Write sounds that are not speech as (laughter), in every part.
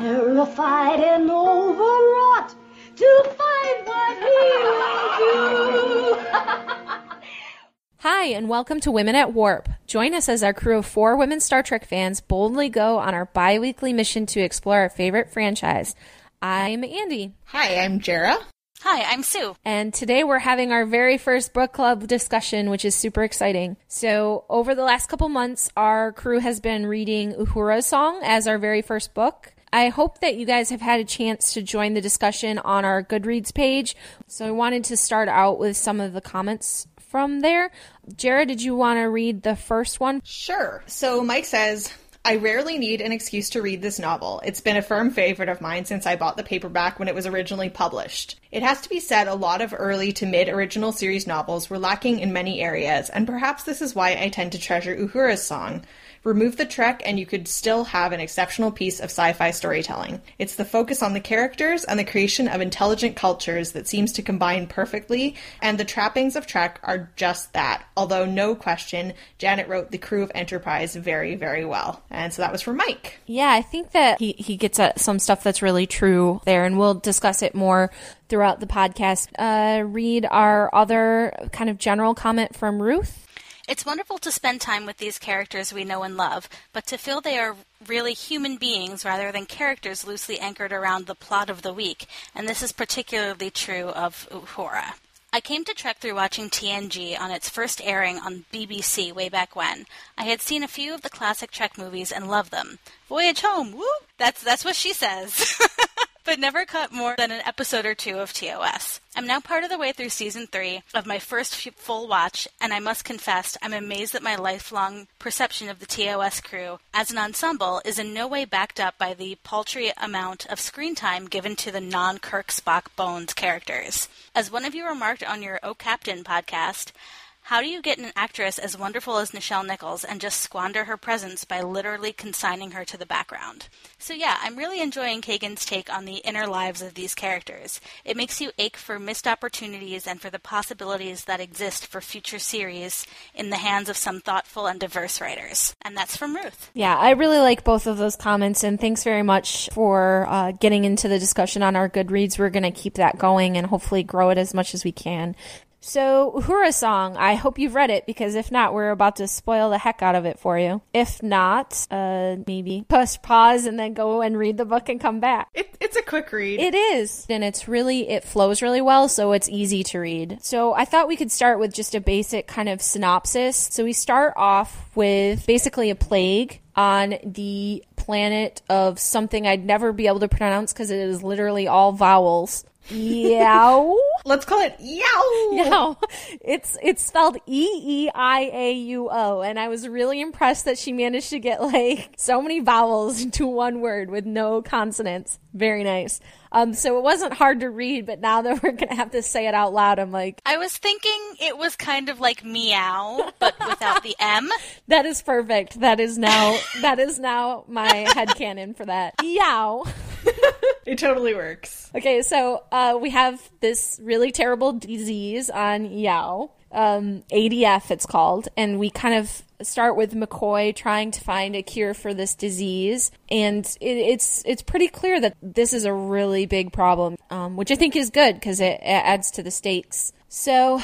terrified and overwrought to find what he will do. (laughs) Hi, and welcome to Women at Warp. Join us as our crew of four women Star Trek fans boldly go on our bi weekly mission to explore our favorite franchise. I'm Andi. Hi, I'm Jarrah. Hi, I'm Sue. And today we're having our very first book club discussion, which is super exciting. So, over the last couple months, our crew has been reading Uhura's Song as our very first book. I hope that you guys have had a chance to join the discussion on our Goodreads page. So, I wanted to start out with some of the comments from there. Jarrah, did you want to read the first one? Sure. So Mike says, I rarely need an excuse to read this novel. It's been a firm favorite of mine since I bought the paperback when it was originally published. It has to be said, a lot of early to mid original series novels were lacking in many areas, and perhaps this is why I tend to treasure Uhura's song. Remove the Trek, and you could still have an exceptional piece of sci fi storytelling. It's the focus on the characters and the creation of intelligent cultures that seems to combine perfectly, and the trappings of Trek are just that. Although, no question, Janet wrote the crew of Enterprise very, very well. And so that was for Mike. Yeah, I think that he, he gets at some stuff that's really true there, and we'll discuss it more throughout the podcast. Uh, read our other kind of general comment from Ruth. It's wonderful to spend time with these characters we know and love, but to feel they are really human beings rather than characters loosely anchored around the plot of the week, and this is particularly true of Uhura. I came to Trek through watching TNG on its first airing on BBC way back when. I had seen a few of the classic Trek movies and loved them. Voyage home, woo! That's that's what she says. (laughs) but never caught more than an episode or two of TOS. I'm now part of the way through season three of my first full watch, and I must confess I'm amazed that my lifelong perception of the TOS crew as an ensemble is in no way backed up by the paltry amount of screen time given to the non Kirk Spock Bones characters. As one of you remarked on your Oh Captain podcast, how do you get an actress as wonderful as Nichelle Nichols and just squander her presence by literally consigning her to the background? So, yeah, I'm really enjoying Kagan's take on the inner lives of these characters. It makes you ache for missed opportunities and for the possibilities that exist for future series in the hands of some thoughtful and diverse writers. And that's from Ruth. Yeah, I really like both of those comments, and thanks very much for uh, getting into the discussion on our Goodreads. We're going to keep that going and hopefully grow it as much as we can. So, Uhura Song, I hope you've read it because if not, we're about to spoil the heck out of it for you. If not, uh, maybe push pause and then go and read the book and come back. It, it's a quick read. It is. And it's really, it flows really well, so it's easy to read. So, I thought we could start with just a basic kind of synopsis. So, we start off with basically a plague on the planet of something I'd never be able to pronounce because it is literally all vowels. Yow. (laughs) Let's call it yow. Yow. It's it's spelled E E I A U O, and I was really impressed that she managed to get like so many vowels into one word with no consonants. Very nice. Um, so it wasn't hard to read, but now that (laughs) we're gonna have to say it out loud, I'm like, I was thinking it was kind of like meow, but without the M. (laughs) that is perfect. That is now that is now my head canon for that. Yow. (laughs) It totally works. Okay, so uh, we have this really terrible disease on Yao. Um, ADF, it's called, and we kind of start with McCoy trying to find a cure for this disease, and it, it's it's pretty clear that this is a really big problem, um, which I think is good because it, it adds to the stakes. So,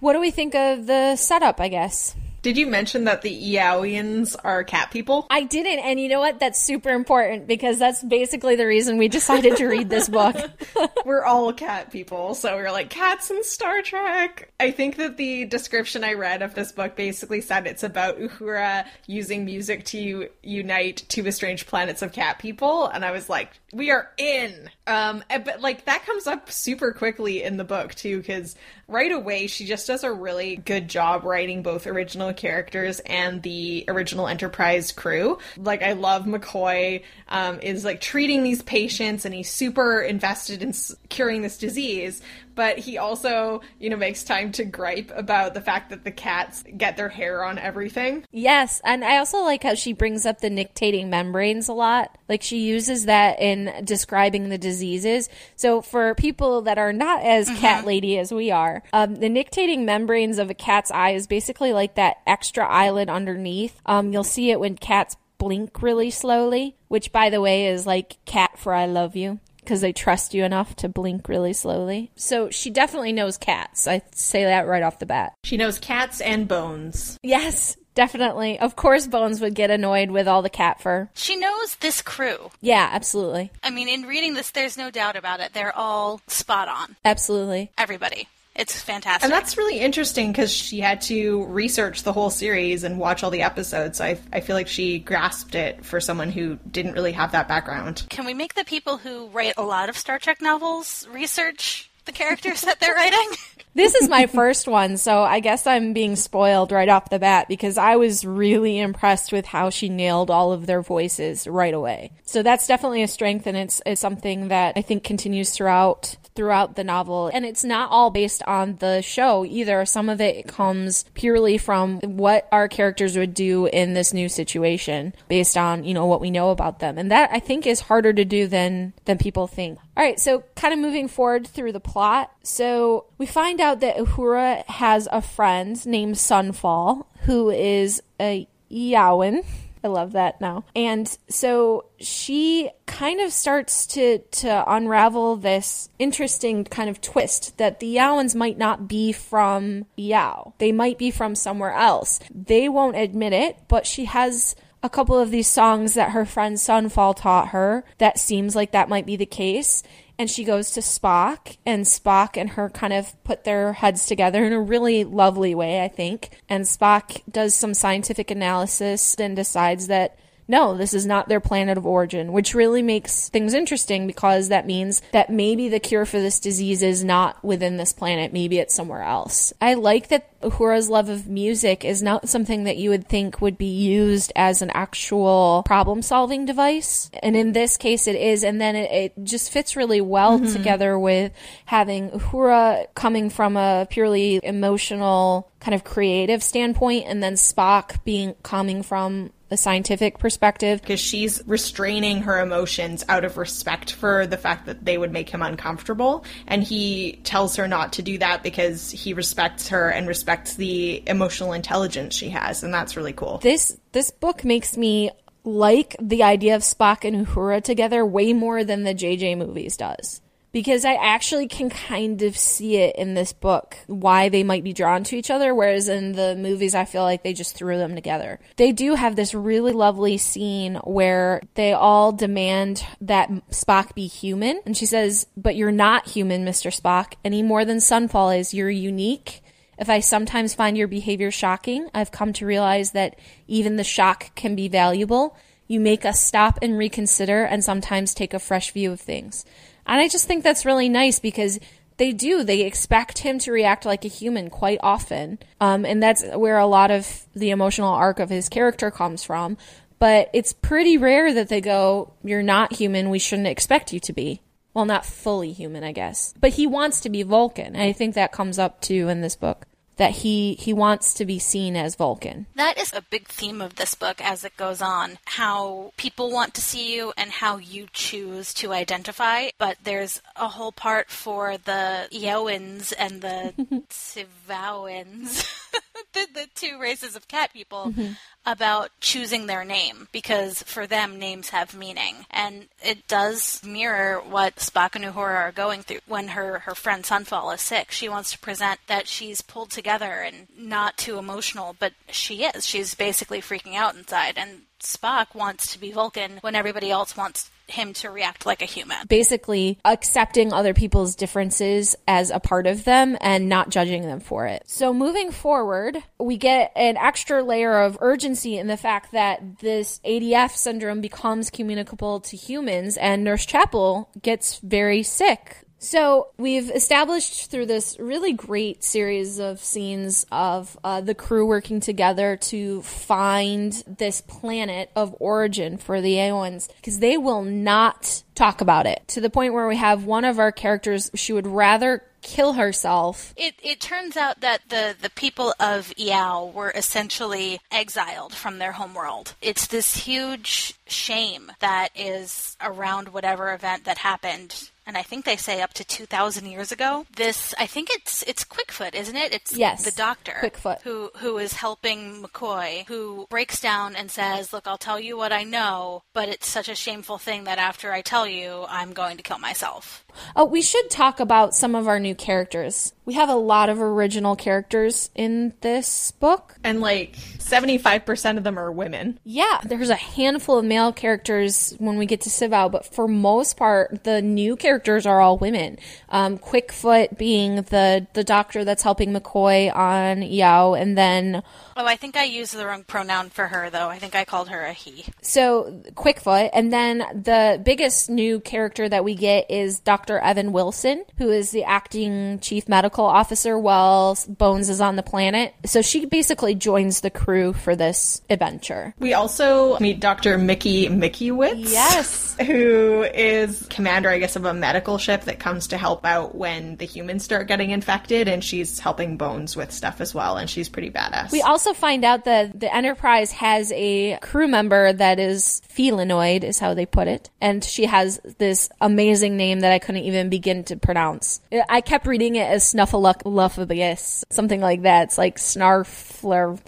what do we think of the setup? I guess. Did you mention that the Eowians are cat people? I didn't, and you know what? That's super important because that's basically the reason we decided to read this book. (laughs) (laughs) we're all cat people, so we're like cats in Star Trek. I think that the description I read of this book basically said it's about Uhura using music to unite two estranged planets of cat people, and I was like, we are in. Um, but like that comes up super quickly in the book too, because right away she just does a really good job writing both original characters and the original Enterprise crew. Like I love McCoy um, is like treating these patients and he's super invested in curing this disease. But he also, you know, makes time to gripe about the fact that the cats get their hair on everything. Yes, and I also like how she brings up the nictating membranes a lot. Like she uses that in describing the diseases. So for people that are not as cat lady as we are, um, the nictating membranes of a cat's eye is basically like that extra eyelid underneath. Um, you'll see it when cats blink really slowly, which by the way is like cat for I love you because they trust you enough to blink really slowly. So she definitely knows cats. I say that right off the bat. She knows cats and bones. Yes, definitely. Of course, Bones would get annoyed with all the cat fur. She knows this crew. Yeah, absolutely. I mean, in reading this, there's no doubt about it. They're all spot on. Absolutely. Everybody. It's fantastic. And that's really interesting because she had to research the whole series and watch all the episodes. So I, I feel like she grasped it for someone who didn't really have that background. Can we make the people who write a lot of Star Trek novels research the characters that they're writing? (laughs) This is my first one, so I guess I'm being spoiled right off the bat because I was really impressed with how she nailed all of their voices right away. So that's definitely a strength and it's, it's something that I think continues throughout throughout the novel. And it's not all based on the show either. Some of it comes purely from what our characters would do in this new situation based on, you know, what we know about them. And that I think is harder to do than than people think. All right, so kind of moving forward through the plot. So we find out that Uhura has a friend named Sunfall who is a Yaoan. (laughs) I love that now. And so she kind of starts to to unravel this interesting kind of twist that the Yaoans might not be from Yao. They might be from somewhere else. They won't admit it, but she has a couple of these songs that her friend Sunfall taught her that seems like that might be the case and she goes to Spock, and Spock and her kind of put their heads together in a really lovely way, I think. And Spock does some scientific analysis and decides that no, this is not their planet of origin, which really makes things interesting because that means that maybe the cure for this disease is not within this planet, maybe it's somewhere else. I like that Uhura's love of music is not something that you would think would be used as an actual problem solving device. And in this case, it is. And then it, it just fits really well mm-hmm. together with having Uhura coming from a purely emotional, kind of creative standpoint, and then Spock being coming from a scientific perspective. Because she's restraining her emotions out of respect for the fact that they would make him uncomfortable. And he tells her not to do that because he respects her and respects the emotional intelligence she has. And that's really cool. This this book makes me like the idea of Spock and Uhura together way more than the JJ movies does. Because I actually can kind of see it in this book why they might be drawn to each other, whereas in the movies I feel like they just threw them together. They do have this really lovely scene where they all demand that Spock be human, and she says, But you're not human, Mr. Spock, any more than Sunfall is. You're unique. If I sometimes find your behavior shocking, I've come to realize that even the shock can be valuable. You make us stop and reconsider and sometimes take a fresh view of things. And I just think that's really nice because they do. They expect him to react like a human quite often. Um, and that's where a lot of the emotional arc of his character comes from. But it's pretty rare that they go, You're not human. We shouldn't expect you to be. Well, not fully human, I guess. But he wants to be Vulcan. And I think that comes up too in this book. That he, he wants to be seen as Vulcan. That is a big theme of this book as it goes on. How people want to see you and how you choose to identify. But there's a whole part for the Eowans and the (laughs) Sivowans, (laughs) (laughs) the, the two races of cat people, mm-hmm. about choosing their name because for them names have meaning. And it does mirror what Spock and Uhura are going through when her, her friend Sunfall is sick. She wants to present that she's pulled together and not too emotional, but she is. She's basically freaking out inside. And Spock wants to be Vulcan when everybody else wants him to react like a human. basically accepting other people's differences as a part of them and not judging them for it. So moving forward, we get an extra layer of urgency in the fact that this ADF syndrome becomes communicable to humans and Nurse Chapel gets very sick so we've established through this really great series of scenes of uh, the crew working together to find this planet of origin for the Aoans because they will not talk about it to the point where we have one of our characters she would rather kill herself. It, it turns out that the, the people of Yao were essentially exiled from their homeworld. It's this huge shame that is around whatever event that happened and I think they say up to 2000 years ago. This I think it's it's Quickfoot, isn't it? It's yes, the doctor Quickfoot who who is helping McCoy who breaks down and says, "Look, I'll tell you what I know, but it's such a shameful thing that after I tell you, I'm going to kill myself." Oh, we should talk about some of our new characters. We have a lot of original characters in this book. And like 75% of them are women. Yeah, there's a handful of male characters when we get to Sivao, but for most part, the new characters are all women. Um, Quickfoot being the, the doctor that's helping McCoy on Yao, and then. Oh, I think I used the wrong pronoun for her, though. I think I called her a he. So, Quickfoot, and then the biggest new character that we get is Dr. Evan Wilson, who is the acting chief medical officer while Bones is on the planet. So she basically joins the crew for this adventure. We also meet Dr. Mickey Mickiewicz. Yes. Who is commander, I guess, of a medical ship that comes to help out when the humans start getting infected, and she's helping Bones with stuff as well, and she's pretty badass. We also find out that the Enterprise has a crew member that is felinoid, is how they put it, and she has this amazing name that I couldn't even begin to pronounce. I kept reading it as Snuffleupagus, something like that. It's like Snarfler.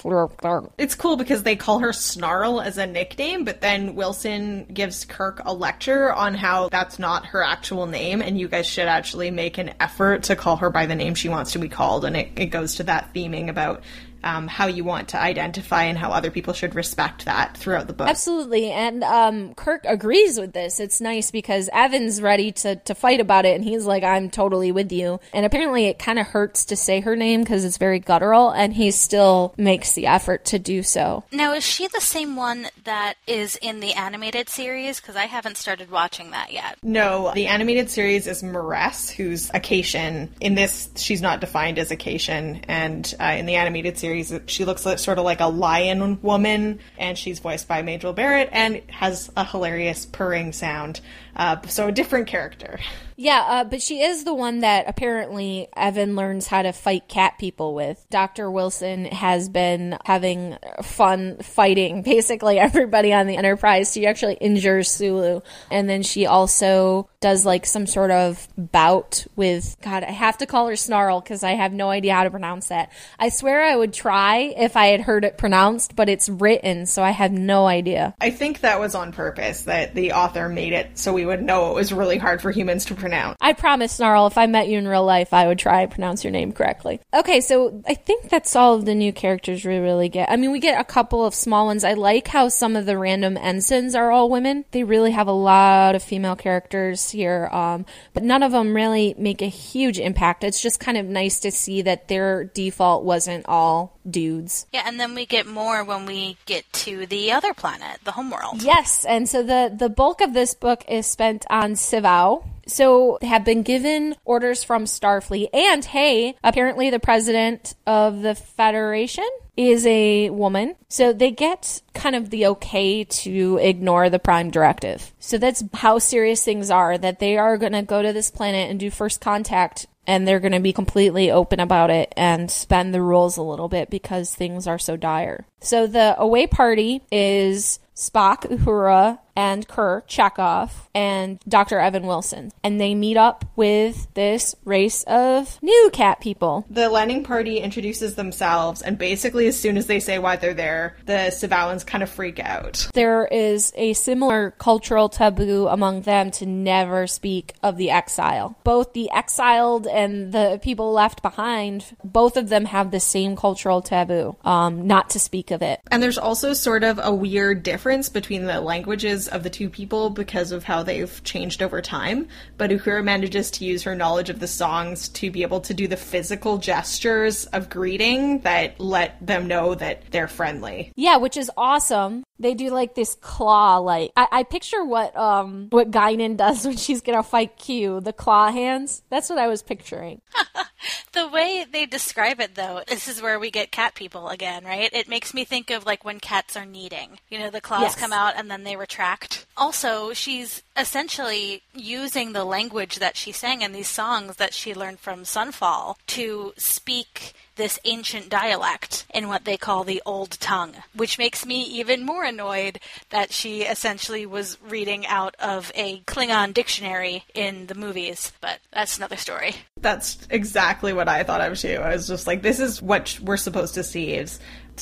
It's cool because they call her Snarl as a nickname, but then Wilson gives Kirk a lecture on how that's not her actual name, and you guys should actually make an effort to call her by the name she wants to be called. And it, it goes to that theming about um, how you want to identify and how other people should respect that throughout the book. Absolutely. And um, Kirk agrees with this. It's nice because Evan's ready to, to fight about it, and he's like, I'm totally with you. And apparently, it kind of hurts to say her name because it's very guttural, and he still makes the effort to do so. Now, is she the same one that is in the animated series? Because I haven't started watching that yet. No, the animated series is M'Ress, who's a Caitian. In this, she's not defined as a Caitian, and uh, in the animated series, series. She looks like, sort of like a lion woman, and she's voiced by Majel Barrett and has a hilarious purring sound. Uh, so a different character. Yeah, uh, but she is the one that apparently Evan learns how to fight cat people with. Dr. Wilson has been having fun fighting (laughs) basically everybody on the Enterprise. She actually injures Sulu. And then she also does like some sort of bout with, God, I have to call her Snarl because I have no idea how to pronounce that. I swear I would try if I had heard it pronounced, but it's written, so I have no idea. I think that was on purpose, that the author made it so we would know it was really hard for humans to pronounce. I promise, Snarl, if I met you in real life, I would try and pronounce your name correctly. Okay, so I think that's all of the new characters we really get. I mean, we get a couple of small ones. I like how some of the random ensigns are all women. They really have a lot of female characters here, um, but none of them really make a huge impact. It's just kind of nice to see that their default wasn't all dudes. Yeah, and then we get more when we get to the other planet, the homeworld. Yes, and so the the bulk of this book is spent on Sivao, so they have been given orders from Starfleet. And hey, apparently the president of the Federation is a woman. So they get kind of the okay to ignore the prime directive. So that's how serious things are that they are going to go to this planet and do first contact and they're going to be completely open about it and bend the rules a little bit because things are so dire. So the away party is Spock, Uhura, and Kirk, Chekov, and Dr. Evan Wilson. And they meet up with this race of new cat people. The landing party introduces themselves, and basically, as soon as they say why they're there, the Sivaoans kind of freak out. There is a similar cultural taboo among them to never speak of the exile. Both the exiled and the people left behind, both of them have the same cultural taboo, um, not to speak of it. And there's also sort of a weird difference between the languages of the two people because of how they've changed over time. But Uhura manages to use her knowledge of the songs to be able to do the physical gestures of greeting that let them know that they're friendly. Yeah, which is awesome. They do like this claw, like I, I picture what um what Guinan does (laughs) when she's gonna fight Q, the claw hands. That's what I was picturing. (laughs) the way they describe it, though, this is where we get cat people again, right? It makes me think of like when cats are kneading. You know, the claws Yes. come out and then they retract. Also, she's essentially using the language that she sang in these songs that she learned from Sunfall to speak this ancient dialect in what they call the Old Tongue, which makes me even more annoyed that she essentially was reading out of a Klingon dictionary in the movies. But that's another story. That's exactly what I thought of too. I was just like, this is what we're supposed to see is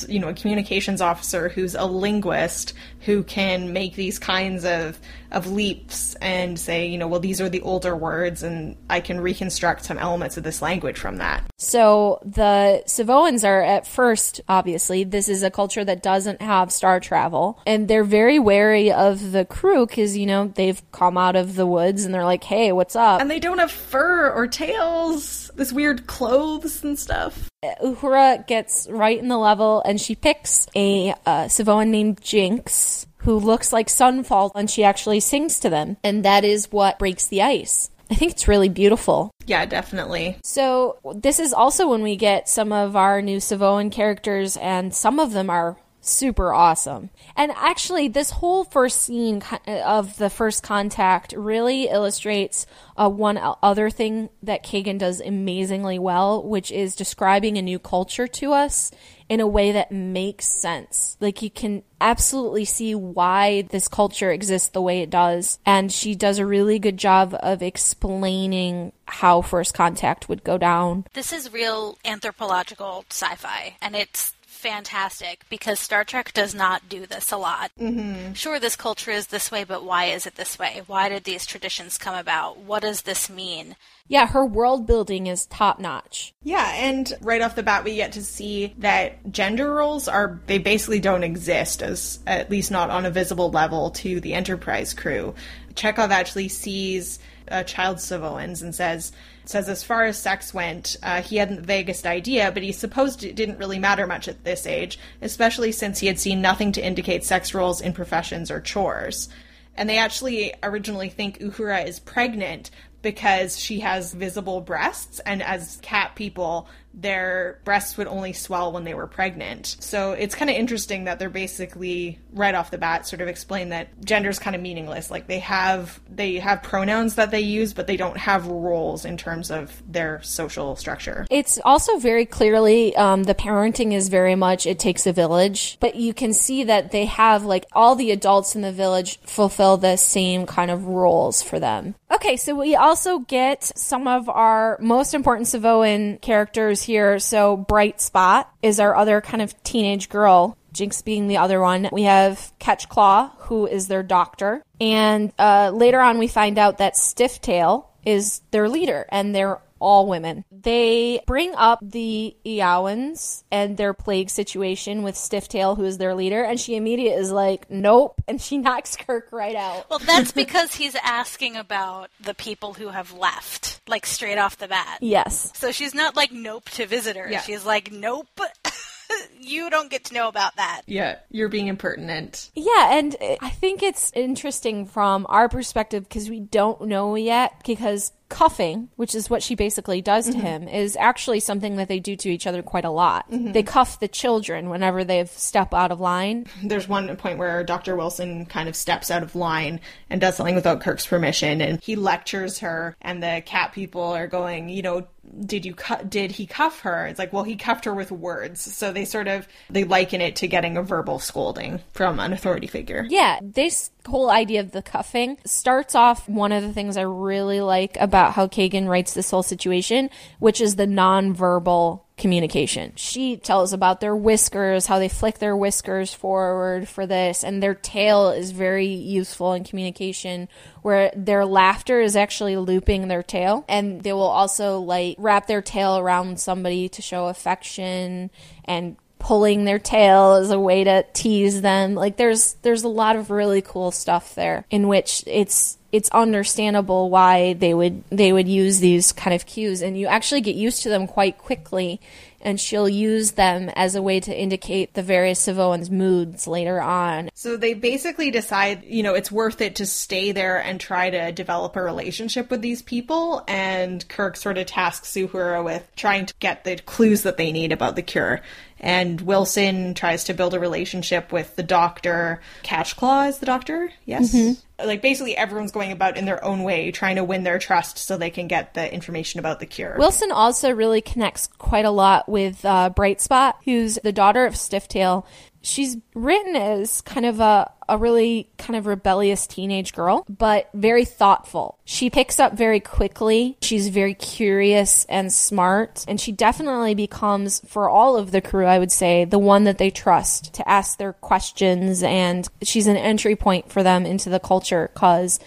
you know a communications officer who's a linguist who can make these kinds of of leaps and say you know well these are the older words and I can reconstruct some elements of this language from that. So the Savoans are at first obviously this is a culture that doesn't have star travel and they're very wary of the crew cuz you know they've come out of the woods and they're like hey what's up and they don't have fur or tails this weird clothes and stuff. Uhura gets right in the level and she picks a uh, Savoan named Jinx who looks like Sunfall and she actually sings to them. And that is what breaks the ice. I think it's really beautiful. Yeah, definitely. So, this is also when we get some of our new Savoan characters, and some of them are super awesome. And actually, this whole first scene of the first contact really illustrates uh, one other thing that Kagan does amazingly well, which is describing a new culture to us in a way that makes sense. Like you can absolutely see why this culture exists the way it does. And she does a really good job of explaining how first contact would go down. This is real anthropological sci fi, and it's fantastic because Star Trek does not do this a lot. Mm-hmm. Sure, this culture is this way, but why is it this way? Why did these traditions come about? What does this mean? Yeah, her world building is top notch. Yeah, and right off the bat, we get to see that gender roles are, they basically don't exist, as at least not on a visible level to the Enterprise crew. Chekov actually sees a child Savoans and says, says as far as sex went, uh, he hadn't the vaguest idea, but he supposed it didn't really matter much at this age, especially since he had seen nothing to indicate sex roles in professions or chores. And they actually originally think Uhura is pregnant because she has visible breasts, and as cat people, their breasts would only swell when they were pregnant. So it's kind of interesting that they're basically right off the bat sort of explain that gender is kind of meaningless. Like they have they have pronouns that they use, but they don't have roles in terms of their social structure. It's also very clearly um, the parenting is very much it takes a village, but you can see that they have like all the adults in the village fulfill the same kind of roles for them. Okay, so we also get some of our most important Savoan characters here. So Bright Spot is our other kind of teenage girl. Jinx being the other one. We have Ketchclaw, who is their doctor. And uh, later on, we find out that Stifftail is their leader, and they're all women. They bring up the Iowans and their plague situation with Stifftail, who is their leader, and she immediately is like, nope, (laughs) and she knocks Kirk right out. Well, that's (laughs) because he's asking about the people who have left, like straight off the bat. Yes. So she's not like nope to visitors. Yeah. She's like, nope. (laughs) you don't get to know about that. Yeah, you're being impertinent. Yeah, and I think it's interesting from our perspective because we don't know yet because cuffing, which is what she basically does to mm-hmm. him, is actually something that they do to each other quite a lot. Mm-hmm. They cuff the children whenever they step out of line. (laughs) There's one point where Dr. Wilson kind of steps out of line and does something without Kirk's permission, and he lectures her, and the cat people are going, you know, did you cu- did he cuff her it's like well he cuffed her with words so they sort of they liken it to getting a verbal scolding from an authority figure yeah this whole idea of the cuffing starts off one of the things i really like about how Kagan writes this whole situation, which is the nonverbal communication. She tells about their whiskers, how they flick their whiskers forward for this, and their tail is very useful in communication, where their laughter is actually looping their tail, and they will also like wrap their tail around somebody to show affection and pulling their tail as a way to tease them. Like there's there's a lot of really cool stuff there in which it's it's understandable why they would they would use these kind of cues and you actually get used to them quite quickly and she'll use them as a way to indicate the various Savoans' moods later on. So they basically decide, you know, it's worth it to stay there and try to develop a relationship with these people. And Kirk sort of tasks Uhura with trying to get the clues that they need about the cure. And Wilson tries to build a relationship with the doctor. Catchclaw is the doctor, yes? Like basically everyone's going about in their own way, trying to win their trust so they can get the information about the cure. Wilson also really connects quite a lot with uh, Bright Spot, who's the daughter of Stifftail. She's written as kind of a, a really kind of rebellious teenage girl, but very thoughtful. She picks up very quickly. She's very curious and smart, and she definitely becomes, for all of the crew, I would say, the one that they trust to ask their questions, and she's an entry point for them into the culture because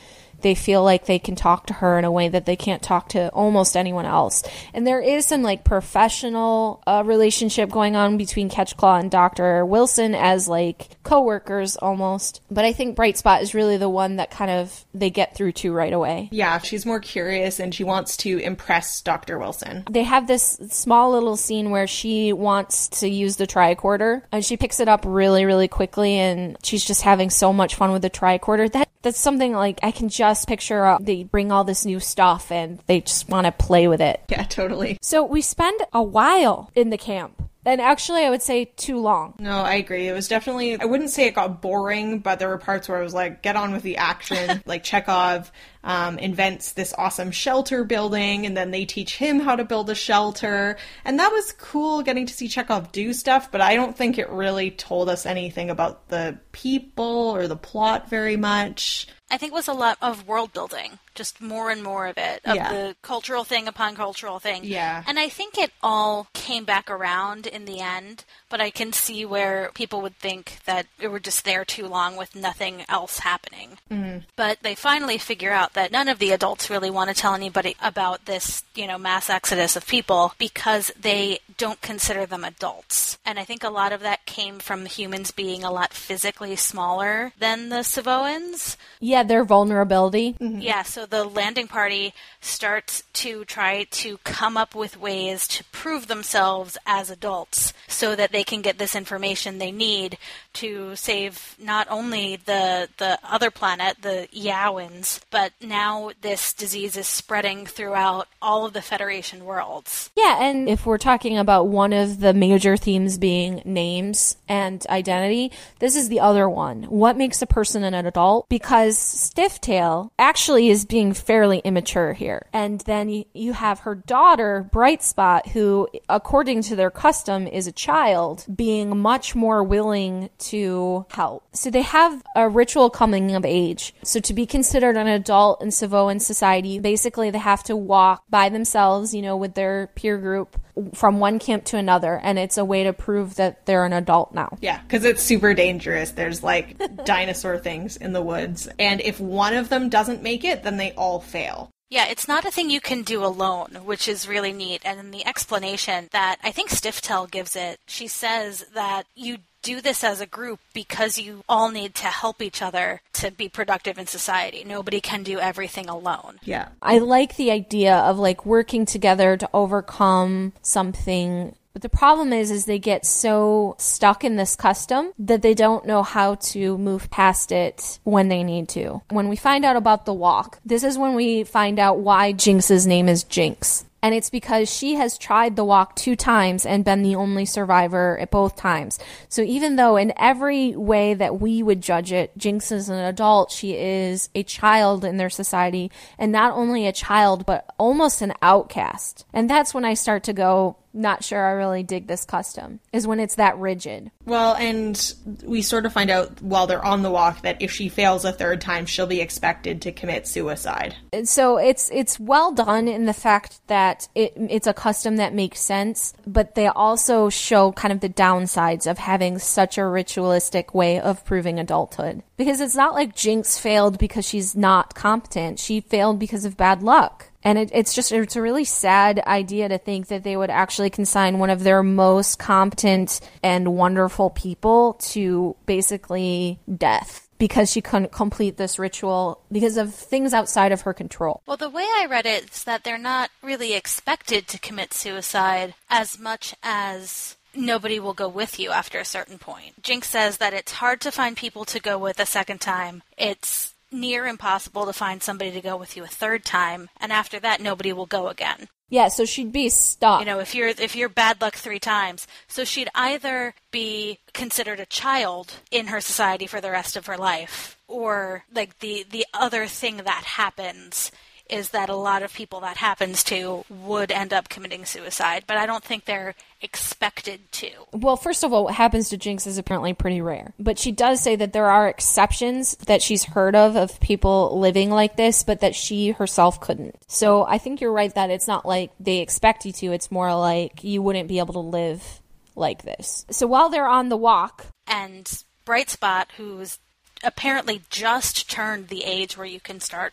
they feel like they can talk to her in a way that they can't talk to almost anyone else. And there is some like professional uh, relationship going on between Catchclaw and Dr. Wilson as like co-workers almost. But I think Bright Spot is really the one that kind of they get through to right away. yeah, she's more curious and she wants to impress Dr. Wilson. They have this small little scene where she wants to use the tricorder and she picks it up really, really quickly and she's just having so much fun with the tricorder. That that's something like I can just picture uh, they bring all this new stuff and they just want to play with it. Yeah, totally. So we spend a while in the camp. And actually I would say too long. No, I agree. It was definitely, I wouldn't say it got boring, but there were parts where I was like, get on with the action. (laughs) like Chekov um, invents this awesome shelter building, and then they teach him how to build a shelter. And that was cool getting to see Chekov do stuff, but I don't think it really told us anything about the people or the plot very much. I think it was a lot of world building, just more and more of it, of Yeah. the cultural thing upon cultural thing. Yeah. And I think it all came back around in the end, but I can see where people would think that it were just there too long with nothing else happening. Mm. But they finally figure out that none of the adults really want to tell anybody about this, you know, mass exodus of people because they don't consider them adults. And I think a lot of that came from humans being a lot physically smaller than the Savoans. Yeah, their vulnerability. Mm-hmm. Yeah, so the landing party starts to try to come up with ways to prove themselves as adults so that they can get this information they need to save not only the the other planet, the Yawans, but now this disease is spreading throughout all of the Federation worlds. Yeah, and if we're talking about one of the major themes being names and identity, this is the other one. What makes a person an adult? Because Stifftail actually is being fairly immature here. And then you, you have her daughter, Bright Spot, who, according to their custom, is a child, being much more willing to help. So they have a ritual coming of age. So to be considered an adult in Savoan society, basically they have to walk by themselves, you know, with their peer group from one camp to another. And it's a way to prove that they're an adult now. Yeah, because it's super dangerous. There's like (laughs) dinosaur things in the woods. And if one of them doesn't make it, then they all fail. Yeah, it's not a thing you can do alone, which is really neat. And in the explanation that I think Stifftail gives it, she says that you do this as a group because you all need to help each other to be productive in society. Nobody can do everything alone. Yeah. I like the idea of like working together to overcome something. But the problem is, is they get so stuck in this custom that they don't know how to move past it when they need to. When we find out about the walk, this is when we find out why Jinx's name is Jinx. And it's because she has tried the walk two times and been the only survivor at both times. So even though in every way that we would judge it, Jinx is an adult, she is a child in their society. And not only a child, but almost an outcast. And that's when I start to go, not sure I really dig this custom, is when it's that rigid. Well, and we sort of find out while they're on the walk that if she fails a third time, she'll be expected to commit suicide. And so it's it's well done in the fact that it it's a custom that makes sense, but they also show kind of the downsides of having such a ritualistic way of proving adulthood. Because it's not like Jinx failed because she's not competent. She failed because of bad luck. And it, it's just, it's a really sad idea to think that they would actually consign one of their most competent and wonderful people to basically death because she couldn't complete this ritual because of things outside of her control. Well, the way I read it is that they're not really expected to commit suicide as much as nobody will go with you after a certain point. Jinx says that it's hard to find people to go with a second time. It's near impossible to find somebody to go with you a third time, and after that nobody will go again. Yeah, so she'd be stuck. You know, if you're if you're bad luck 3 times. So she'd either be considered a child in her society for the rest of her life or like the the other thing that happens is that a lot of people that happens to would end up committing suicide, but I don't think they're expected to. Well, first of all, what happens to Jinx is apparently pretty rare. But she does say that there are exceptions that she's heard of of people living like this, but that she herself couldn't. So I think you're right that it's not like they expect you to, it's more like you wouldn't be able to live like this. So while they're on the walk, and Bright Spot, who's apparently just turned the age where you can start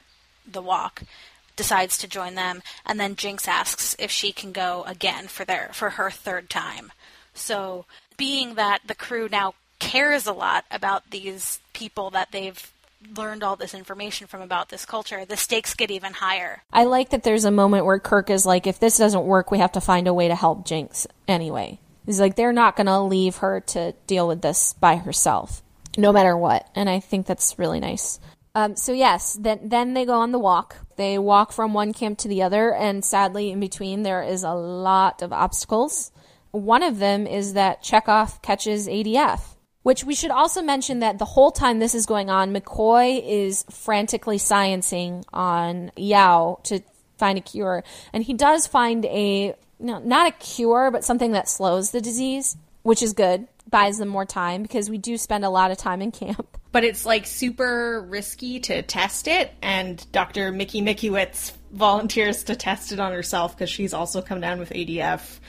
the walk, decides to join them, and then Jinx asks if she can go again for their for her third time. So, being that the crew now cares a lot about these people that they've learned all this information from about this culture, the stakes get even higher. I like that there's a moment where Kirk is like, if this doesn't work, we have to find a way to help Jinx anyway. He's like, they're not going to leave her to deal with this by herself, no matter what. And I think that's really nice. Um, so yes, then then they go on the walk. They walk from one camp to the other, and sadly, in between there is a lot of obstacles. One of them is that Chekov catches ADF, which we should also mention that the whole time this is going on, McCoy is frantically sciencing on Yao to find a cure, and he does find a no, not a cure, but something that slows the disease, which is good buys them more time because we do spend a lot of time in camp. (laughs) But it's like super risky to test it, and Dr. Mickey Mickiewicz volunteers to test it on herself because she's also come down with ADF.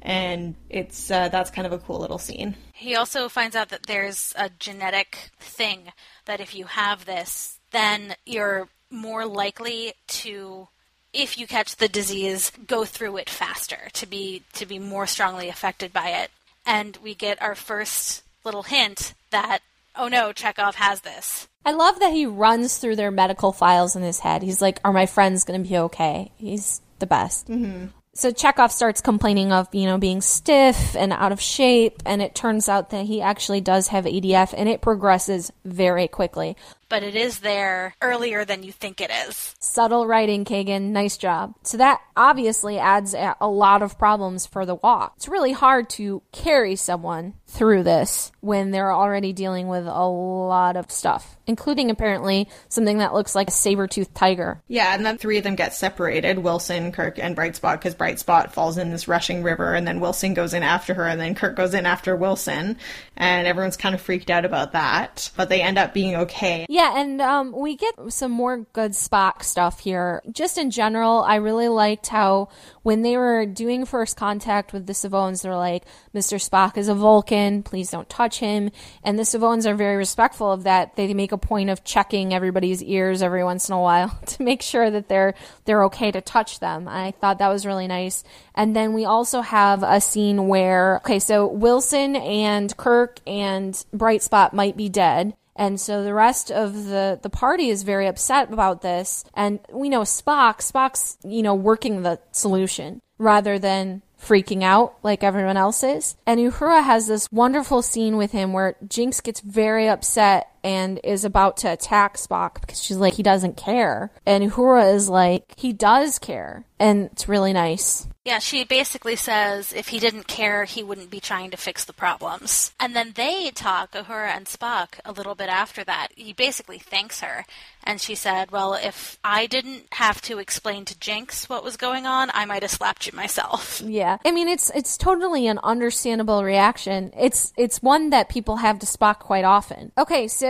And it's uh, that's kind of a cool little scene. He also finds out that there's a genetic thing that if you have this, then you're more likely to if you catch the disease go through it faster to be to be more strongly affected by it and we get our first little hint that oh no, Chekov has this. I love that he runs through their medical files in his head. He's like, "Are my friends going to be okay?" He's the best. Mm-hmm. So Chekov starts complaining of, you know, being stiff and out of shape, and it turns out that he actually does have ADF, and it progresses very quickly but it is there earlier than you think it is. Subtle writing, Kagan. Nice job. So that obviously adds a lot of problems for the walk. It's really hard to carry someone through this when they're already dealing with a lot of stuff, including apparently something that looks like a saber-toothed tiger. Yeah, and then three of them get separated, Wilson, Kirk, and Brightspot, because Brightspot falls in this rushing river, and then Wilson goes in after her, and then Kirk goes in after Wilson, and everyone's kind of freaked out about that, but they end up being okay. Yeah, yeah, and um, we get some more good Spock stuff here. Just in general, I really liked how when they were doing first contact with the Savones, they're like, Mr. Spock is a Vulcan, please don't touch him. And the Savones are very respectful of that. They make a point of checking everybody's ears every once in a while (laughs) to make sure that they're they're okay to touch them. I thought that was really nice. And then we also have a scene where okay, so Wilson and Kirk and Bright Spot might be dead and so the rest of the, the party is very upset about this. And we know Spock, Spock's, you know, working the solution rather than freaking out like everyone else is. And Uhura has this wonderful scene with him where Jinx gets very upset and is about to attack Spock because she's like, he doesn't care. And Uhura is like, he does care. And it's really nice. Yeah, she basically says if he didn't care, he wouldn't be trying to fix the problems. And then they talk, Uhura and Spock, a little bit after that. He basically thanks her. And she said, Well, if I didn't have to explain to Jinx what was going on, I might have slapped you myself. (laughs) Yeah. I mean it's it's totally an understandable reaction. It's it's one that people have to Spock quite often. Okay, so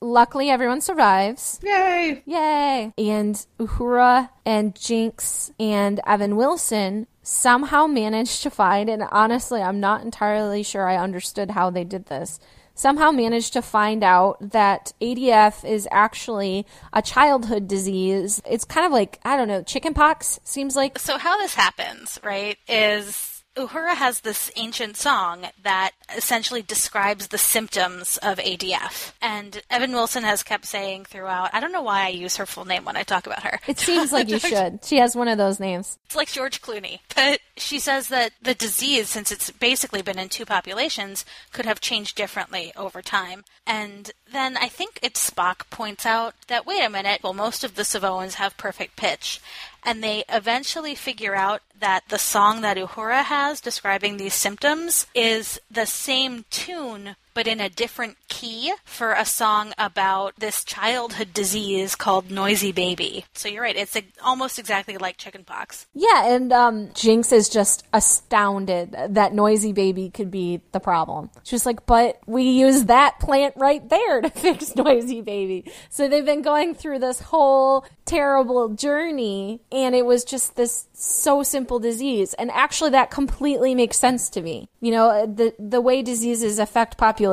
luckily everyone survives. Yay! Yay! And Uhura and Jinx and Evan Wilson somehow managed to find, and honestly, I'm not entirely sure I understood how they did this. somehow managed to find out that ADF is actually a childhood disease. It's kind of like, I don't know, chickenpox seems like. So, how this happens, right, is Uhura has this ancient song that essentially describes the symptoms of ADF. And Evan Wilson has kept saying throughout, I don't know why I use her full name when I talk about her. It seems like you (laughs) should. She has one of those names. It's like George Clooney. But she says that the disease, since it's basically been in two populations, could have changed differently over time. And then I think it's Spock points out that, wait a minute, well, most of the Savoans have perfect pitch and they eventually figure out that the song that Uhura has describing these symptoms is the same tune but in a different key for a song about this childhood disease called noisy baby. So you're right, it's a, almost exactly like chickenpox. Yeah, and um, Jinx is just astounded that noisy baby could be the problem. She's like, but we use that plant right there to (laughs) fix noisy baby. So they've been going through this whole terrible journey, and it was just this so simple disease. And actually, that completely makes sense to me. You know, the the way diseases affect populations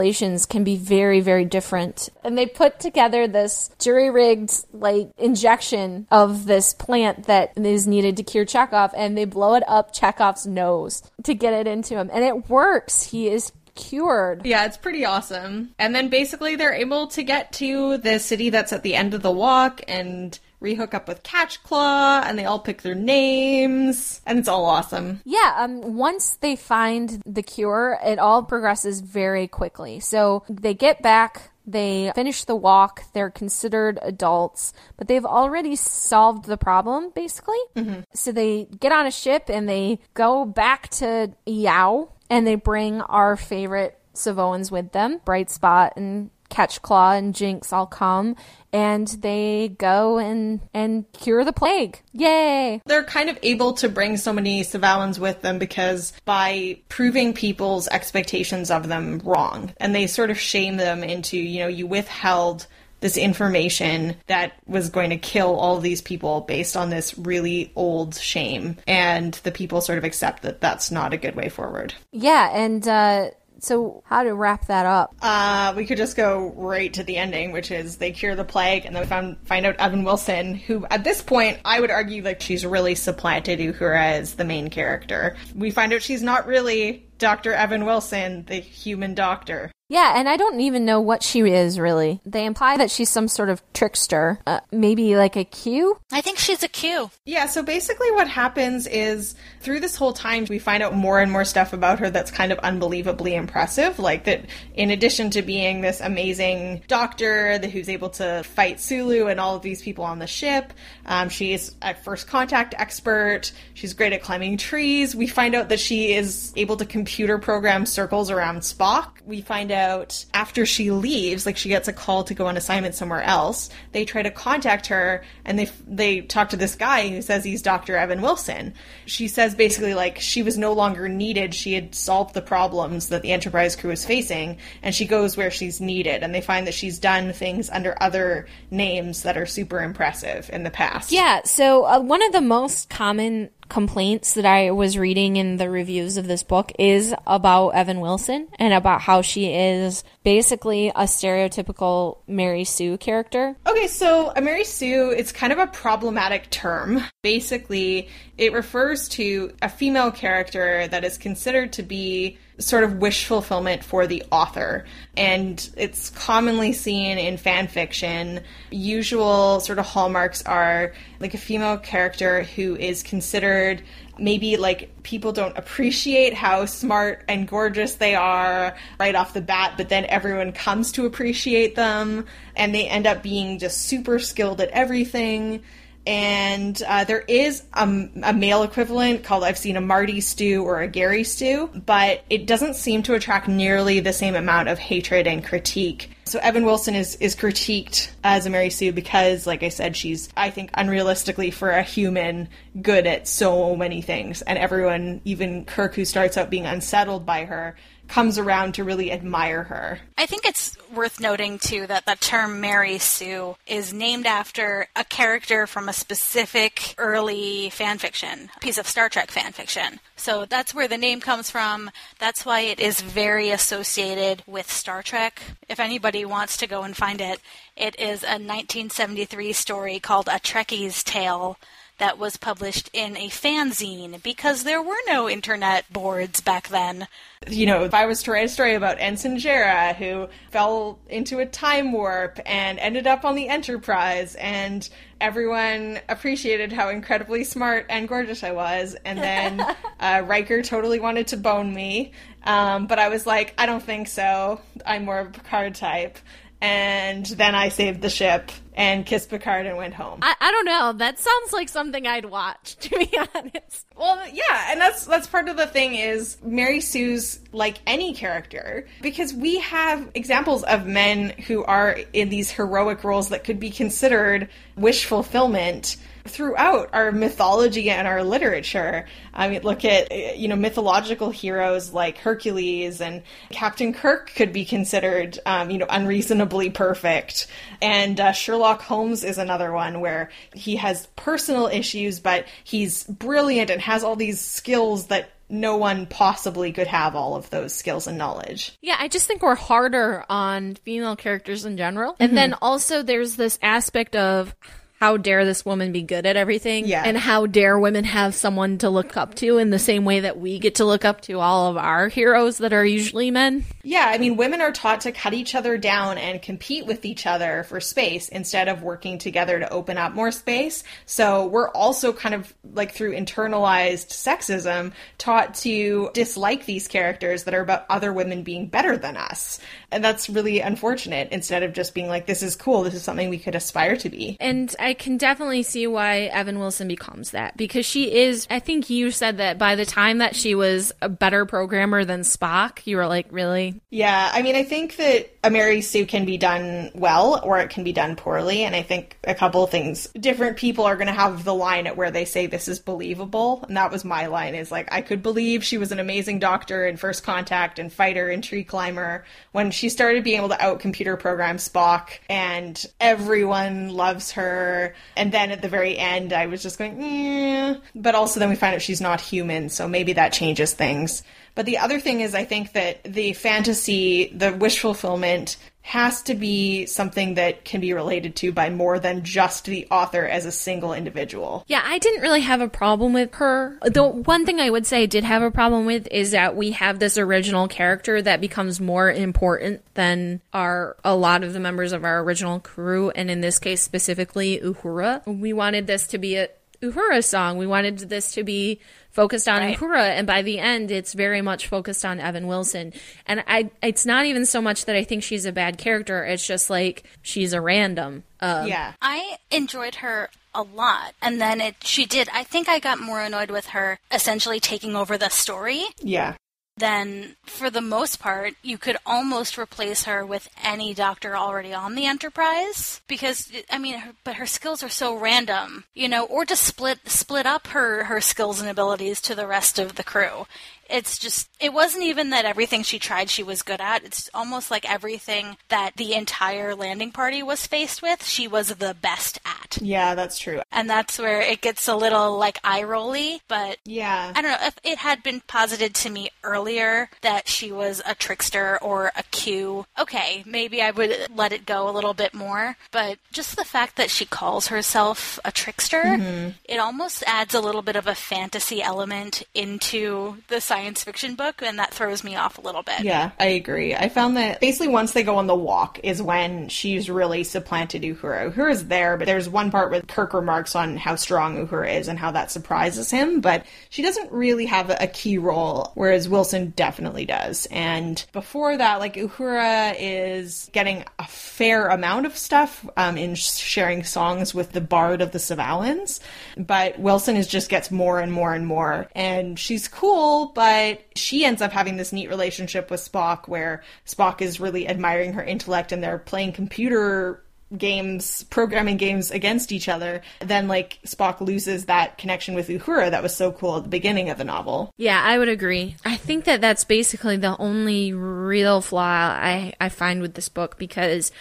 can be very, very different. And they put together this jury rigged like injection of this plant that is needed to cure Chekov, and they blow it up Chekov's nose to get it into him, and it works. He is cured. Yeah, it's pretty awesome. And then basically they're able to get to the city that's at the end of the walk and rehook up with Catchclaw, and they all pick their names, and it's all awesome. Yeah, um, once they find the cure, it all progresses very quickly. So they get back. They finish the walk. They're considered adults, but they've already solved the problem, basically. Mm-hmm. So they get on a ship and they go back to Yao and they bring our favorite Sivaoans with them, Bright Spot and Catchclaw and Jinx all come and they go and and cure the plague. Yay! They're kind of able to bring so many Sivaoans with them because by proving people's expectations of them wrong, and they sort of shame them into, you know, you withheld this information that was going to kill all these people based on this really old shame. And the people sort of accept that that's not a good way forward. Yeah, and uh, so, how to wrap that up? Uh, we could just go right to the ending, which is they cure the plague, and then we found, find out Evan Wilson, who at this point I would argue like she's really supplanted Uhura as the main character. We find out she's not really Dr. Evan Wilson, the human doctor. Yeah, and I don't even know what she is really. They imply that she's some sort of trickster, uh, maybe like a Q. I think she's a Q. Yeah, so basically what happens is through this whole time we find out more and more stuff about her that's kind of unbelievably impressive. Like that in addition to being this amazing doctor who's able to fight Sulu and all of these people on the ship, um, she is a first contact expert. She's great at climbing trees. We find out that she is able to computer program circles around Spock. We find out after she leaves, like she gets a call to go on assignment somewhere else. They try to contact her and they they talk to this guy who says he's Dr. Evan Wilson. She says basically like she was no longer needed. She had solved the problems that the Enterprise crew was facing and she goes where she's needed and they find that she's done things under other names that are super impressive in the past. Yeah, so uh, one of the most common complaints that I was reading in the reviews of this book is about Evan Wilson and about how she is basically a stereotypical Mary Sue character. Okay, so a Mary Sue, it's kind of a problematic term. Basically, it refers to a female character that is considered to be sort of wish fulfillment for the author. And it's commonly seen in fan fiction. Usual sort of hallmarks are like a female character who is considered maybe like people don't appreciate how smart and gorgeous they are right off the bat, but then everyone comes to appreciate them and they end up being just super skilled at everything and uh, there is a, a, male equivalent called I've seen a Marty stew or a Gary stew, but it doesn't seem to attract nearly the same amount of hatred and critique. So Evan Wilson is is critiqued as a Mary Sue because, like I said, she's I think unrealistically for a human good at so many things, and everyone, even Kirk, who starts out being unsettled by her, comes around to really admire her. I think it's worth noting too that the term Mary Sue is named after a character from a specific early fan fiction, piece of Star Trek fan fiction. So that's where the name comes from. That's why it is very associated with Star Trek. If anybody wants to go and find it, it is a 1973 story called A Trekkie's Tale that was published in a fanzine because there were no internet boards back then. You know, if I was to write a story about Ensign Jarrah who fell into a time warp and ended up on the Enterprise and everyone appreciated how incredibly smart and gorgeous I was, and then (laughs) uh, Riker totally wanted to bone me, um, but I was like, I don't think so. I'm more of a Picard type and then I saved the ship and kissed Picard and went home. I, I don't know. That sounds like something I'd watch, (laughs) to be honest. Well, yeah, and that's that's part of the thing is Mary Sue's like any character because we have examples of men who are in these heroic roles that could be considered wish fulfillment throughout our mythology and our literature. I mean, look at, you know, mythological heroes like Hercules and Captain Kirk could be considered, um, you know, unreasonably perfect. And uh, Sherlock Holmes is another one where he has personal issues, but he's brilliant and has all these skills that no one possibly could have all of those skills and knowledge. Yeah, I just think we're harder on female characters in general. And mm-hmm. then also there's this aspect of how dare this woman be good at everything? Yeah. And how dare women have someone to look up to in the same way that we get to look up to all of our heroes that are usually men? Yeah, I mean, women are taught to cut each other down and compete with each other for space instead of working together to open up more space. So we're also kind of like through internalized sexism taught to dislike these characters that are about other women being better than us. And that's really unfortunate instead of just being like, this is cool, this is something we could aspire to be. And I can definitely see why Evan Wilson becomes that because she is, I think you said that by the time that she was a better programmer than Spock, you were like, really? Yeah, I mean, I think that a Mary Sue can be done well or it can be done poorly. And I think a couple of things, different people are going to have the line at where they say this is believable. And that was my line is like, I could believe she was an amazing doctor in First Contact and fighter and tree climber when she started being able to out computer program Spock and everyone loves her. And then at the very end, I was just going, eh. But also then we find out she's not human. So maybe that changes things. But the other thing is, I think that the fantasy, the wish fulfillment, has to be something that can be related to by more than just the author as a single individual. Yeah, I didn't really have a problem with her. The one thing I would say I did have a problem with is that we have this original character that becomes more important than our a lot of the members of our original crew, and in this case specifically Uhura. We wanted this to be a Uhura song. We wanted this to be focused on right. Uhura, and by the end, it's very much focused on Evan Wilson. And I, it's not even so much that I think she's a bad character. It's just like she's a random. Um, yeah, I enjoyed her a lot, and then it she did. I think I got more annoyed with her essentially taking over the story. Yeah, then for the most part, you could almost replace her with any doctor already on the Enterprise because I mean, her, but her skills are so random, you know, or to split split up her her skills and abilities to the rest of the crew it's just it wasn't even that everything she tried she was good at. It's almost like everything that the entire landing party was faced with she was the best at. Yeah that's true. And that's where it gets a little like eye rolly but yeah. I don't know if it had been posited to me earlier that she was a trickster or a q okay maybe i would let it go a little bit more but just the fact that she calls herself a trickster mm-hmm. it almost adds a little bit of a fantasy element into the science science fiction book, and that throws me off a little bit. Yeah, I agree. I found that basically once they go on the walk is when she's really supplanted Uhura. Uhura's there, but there's one part where Kirk remarks on how strong Uhura is and how that surprises him, but she doesn't really have a key role, whereas Wilson definitely does. And before that, like Uhura is getting a fair amount of stuff um, in sharing songs with the Bard of the Sivaoans, but Wilson is just gets more and more and more, and she's cool, but but she ends up having this neat relationship with Spock where Spock is really admiring her intellect and they're playing computer games, programming games against each other, then like Spock loses that connection with Uhura that was so cool at the beginning of the novel. Yeah, I would agree. I think that that's basically the only real flaw I, I find with this book because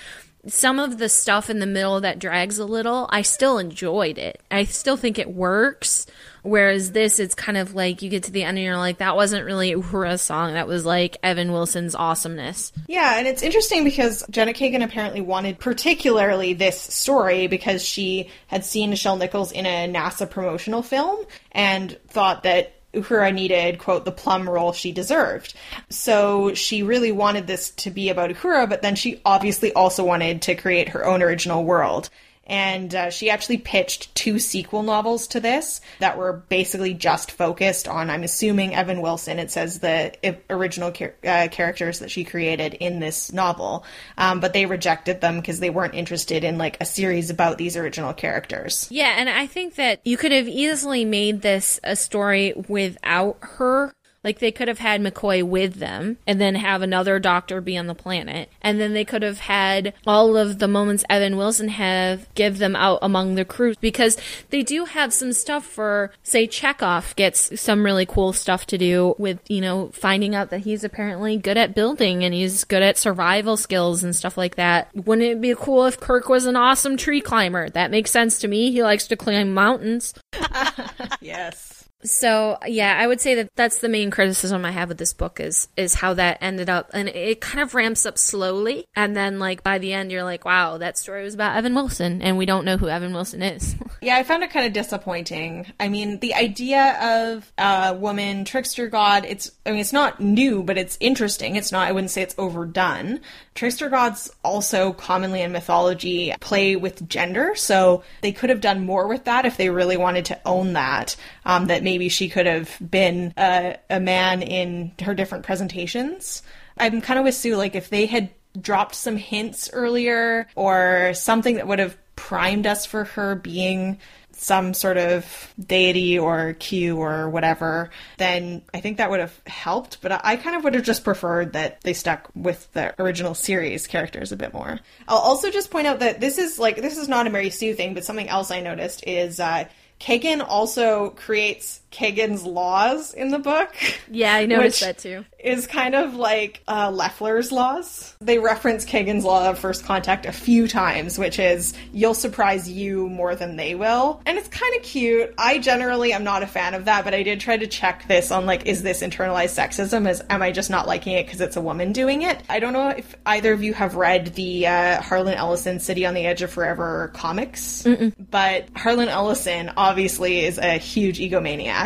some of the stuff in the middle that drags a little, I still enjoyed it. I still think it works. Whereas this, it's kind of like you get to the end and you're like, that wasn't really Uhura's song. That was like Evan Wilson's awesomeness. Yeah, and it's interesting because Janet Kagan apparently wanted particularly this story because she had seen Nichelle Nichols in a NASA promotional film and thought that Uhura needed, quote, the plum role she deserved. So she really wanted this to be about Uhura, but then she obviously also wanted to create her own original world and uh, she actually pitched two sequel novels to this that were basically just focused on i'm assuming evan wilson. It says the original char- uh, characters that she created in this novel. Um, but they rejected them because they weren't interested in like a series about these original characters. Yeah and i think that you could have easily made this a story without her like they could have had McCoy with them and then have another doctor be on the planet. And then they could have had all of the moments Evan Wilson have give them out among the crew because they do have some stuff for say Chekov gets some really cool stuff to do with, you know, finding out that he's apparently good at building and he's good at survival skills and stuff like that. Wouldn't it be cool if Kirk was an awesome tree climber? That makes sense to me. He likes to climb mountains. (laughs) yes. So yeah, I would say that that's the main criticism I have with this book is is how that ended up, and it kind of ramps up slowly, and then like by the end you're like, wow, that story was about Evan Wilson, and we don't know who Evan Wilson is. (laughs) yeah, I found it kind of disappointing. I mean, the idea of a woman trickster god, it's I mean, it's not new, but it's interesting. It's not. I wouldn't say it's overdone. Trickster gods also commonly in mythology play with gender, so they could have done more with that if they really wanted to own that. Um, that maybe she could have been a, a man in her different presentations. I'm kind of with Sue, like if they had dropped some hints earlier or something that would have primed us for her being some sort of deity or Q or whatever, then I think that would have helped. But I kind of would have just preferred that they stuck with the original series characters a bit more. I'll also just point out that this is like, this is not a Mary Sue thing, but something else I noticed is uh, Kagan also creates Kagan's laws in the book. Yeah, I noticed that too. Is kind of like uh, Leffler's laws. They reference Kagan's law of first contact a few times, which is you'll surprise you more than they will, and it's kind of cute. I generally am not a fan of that, but I did try to check this on like, is this internalized sexism? Is am I just not liking it because it's a woman doing it? I don't know if either of you have read the uh, Harlan Ellison City on the Edge of Forever comics, Mm-mm. but Harlan Ellison obviously is a huge egomaniac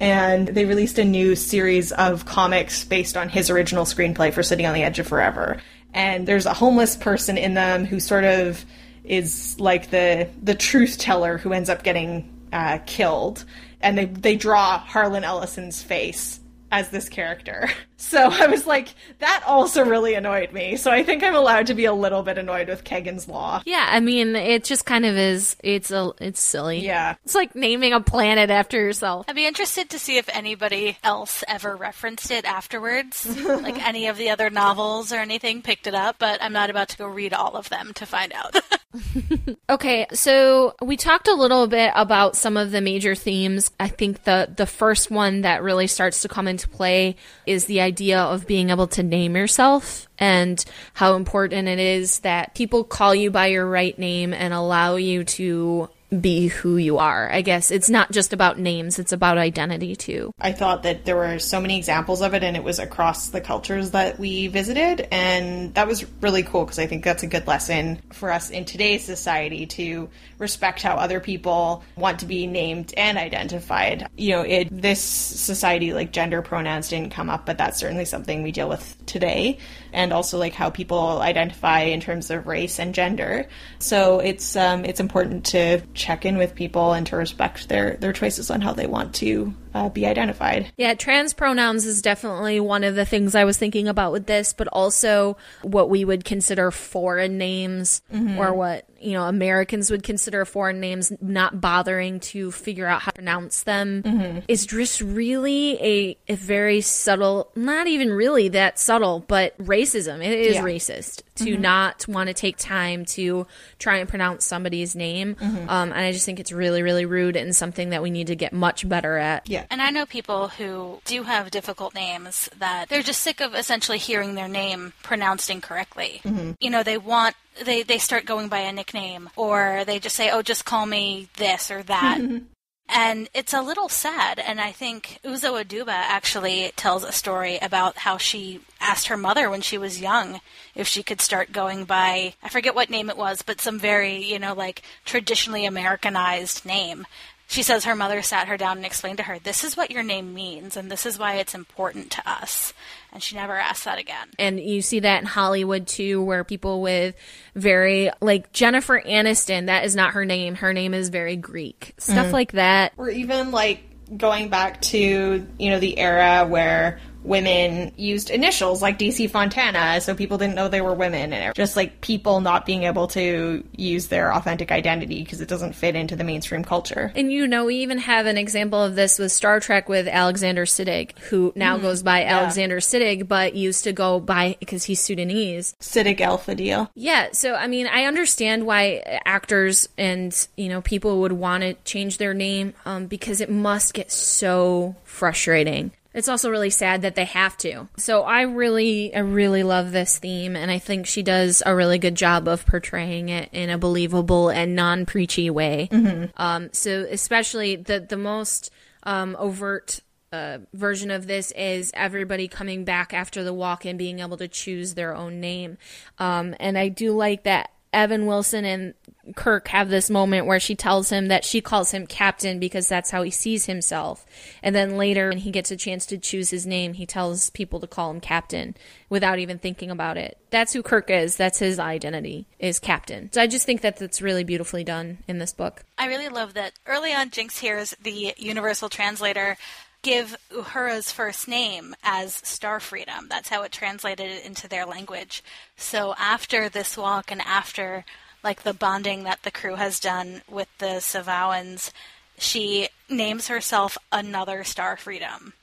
and they released a new series of comics based on his original screenplay for City on the Edge of Forever. And there's a homeless person in them who sort of is like the the truth teller who ends up getting uh, killed, and they they draw Harlan Ellison's face as this character. (laughs) So I was like, that also really annoyed me. So I think I'm allowed to be a little bit annoyed with Kagan's Law. Yeah, I mean, it just kind of is. It's a, it's silly. Yeah, it's like naming a planet after yourself. I'd be interested to see if anybody else ever referenced it afterwards, (laughs) like any of the other novels or anything picked it up. But I'm not about to go read all of them to find out. (laughs) (laughs) okay, so we talked a little bit about some of the major themes. I think the the first one that really starts to come into play is the idea of being able to name yourself and how important it is that people call you by your right name and allow you to be who you are. I guess it's not just about names, it's about identity too. I thought that there were so many examples of it and it was across the cultures that we visited and that was really cool because I think that's a good lesson for us in today's society to respect how other people want to be named and identified. You know, it this society like gender pronouns didn't come up, but that's certainly something we deal with today and also like how people identify in terms of race and gender. So it's um, it's important to check in with people and to respect their their choices on how they want to uh, be identified. Yeah, trans pronouns is definitely one of the things I was thinking about with this, but also what we would consider foreign names or what, you know, Americans would consider foreign names, not bothering to figure out how to pronounce them is just really a, a very subtle, not even really that subtle, but racism. It is Yeah. racist to not want to take time to try and pronounce somebody's name. Um, and I just think it's really, really rude and something that we need to get much better at. Yeah. And I know people who do have difficult names that they're just sick of essentially hearing their name pronounced incorrectly. Mm-hmm. You know, they want they they start going by a nickname or they just say, "Oh, just call me this or that." Mm-hmm. And it's a little sad. And I think Uzo Aduba actually tells a story about how she asked her mother when she was young if she could start going by, I forget what name it was, but some very, you know, like traditionally Americanized name. She says her mother sat her down and explained to her, this is what your name means, and this is why it's important to us. And she never asked that again. and you see that in Hollywood too, where people with very like Jennifer Aniston, that is not her name. Her name is very Greek. Stuff mm. like that. Or even like going back to, you know, the era where women used initials like DC Fontana, so people didn't know they were women, and just like people not being able to use their authentic identity because it doesn't fit into the mainstream culture. And you know, we even have an example of this with Star Trek with Alexander Siddig, who now goes by Alexander Siddig, but used to go by because he's Sudanese. Siddig El Fadil. Yeah, so I mean, I understand why actors and you know people would want to change their name um, because it must get so frustrating. It's also really sad that they have to. So I really, I really love this theme, and I think she does a really good job of portraying it in a believable and non-preachy way. Um, so especially the the most um, overt uh, version of this is everybody coming back after the walk and being able to choose their own name. Um, and I do like that Evan Wilson and Kirk have this moment where she tells him that she calls him captain because that's how he sees himself. And then later, when he gets a chance to choose his name, he tells people to call him captain without even thinking about it. That's who Kirk is. That's his identity, is captain. So I just think that that's really beautifully done in this book. I really love that early on Jinx hears the universal translator give Uhura's first name as Star Freedom. That's how it translated into their language. So after this walk and after like the bonding that the crew has done with the Sivaoans, she names herself another Star Freedom.